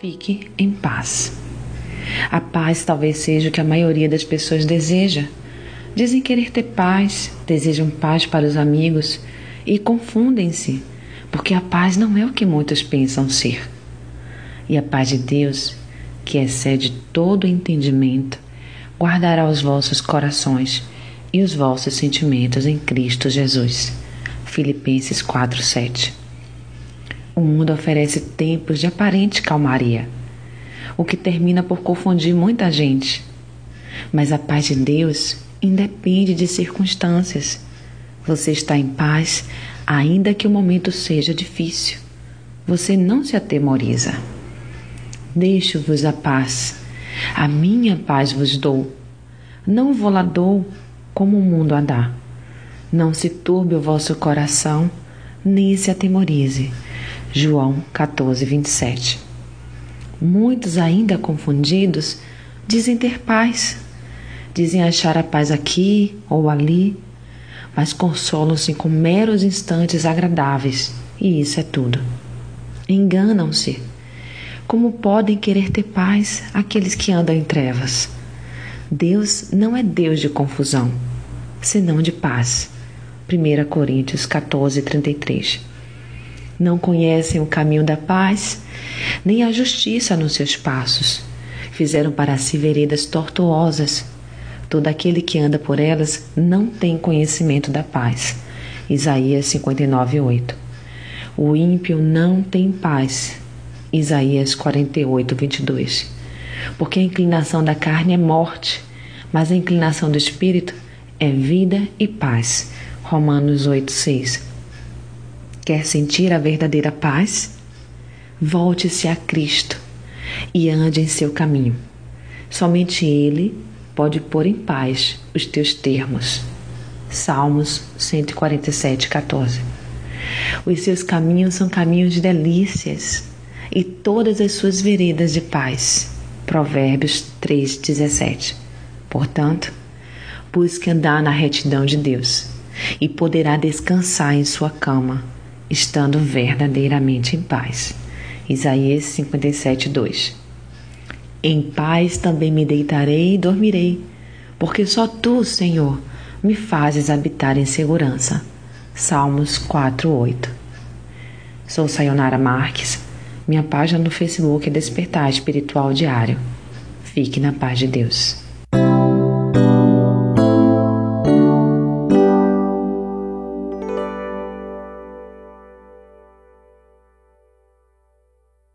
Fique em paz. A paz talvez seja o que a maioria das pessoas deseja. Dizem querer ter paz, desejam paz para os amigos e confundem-se, porque a paz não é o que muitos pensam ser. E a paz de Deus, que excede todo entendimento, guardará os vossos corações e os vossos sentimentos em Cristo Jesus. Filipenses 4:7. O mundo oferece tempos de aparente calmaria, o que termina por confundir muita gente. Mas a paz de Deus independe de circunstâncias. Você está em paz, ainda que o momento seja difícil. Você não se atemoriza. Deixo-vos a paz. A minha paz vos dou. Não vou lá dou como o mundo a dá. Não se turbe o vosso coração, nem se atemorize. João 14, 27. Muitos ainda confundidos dizem ter paz, dizem achar a paz aqui ou ali, mas consolam-se com meros instantes agradáveis, e isso é tudo. Enganam-se. Como podem querer ter paz aqueles que andam em trevas? Deus não é Deus de confusão, senão de paz. 1 Coríntios 14, 33. Não conhecem o caminho da paz, nem a justiça nos seus passos. Fizeram para si veredas tortuosas. Todo aquele que anda por elas não tem conhecimento da paz. Isaías 59, 8. O ímpio não tem paz. Isaías 48, 22. Porque a inclinação da carne é morte, mas a inclinação do espírito é vida e paz. Romanos 8, 6. Quer sentir a verdadeira paz? Volte-se a Cristo e ande em seu caminho. Somente Ele pode pôr em paz os teus termos. Salmos 147, 14. Os seus caminhos são caminhos de delícias e todas as suas veredas de paz. Provérbios 3, 17. Portanto, busque andar na retidão de Deus e poderá descansar em sua cama, estando verdadeiramente em paz. Isaías 57, 2. Em paz também me deitarei e dormirei, porque só tu, Senhor, me fazes habitar em segurança. Salmos 4, 8. Sou Sayonara Marques. Minha página no Facebook é Despertar Espiritual Diário. Fique na paz de Deus.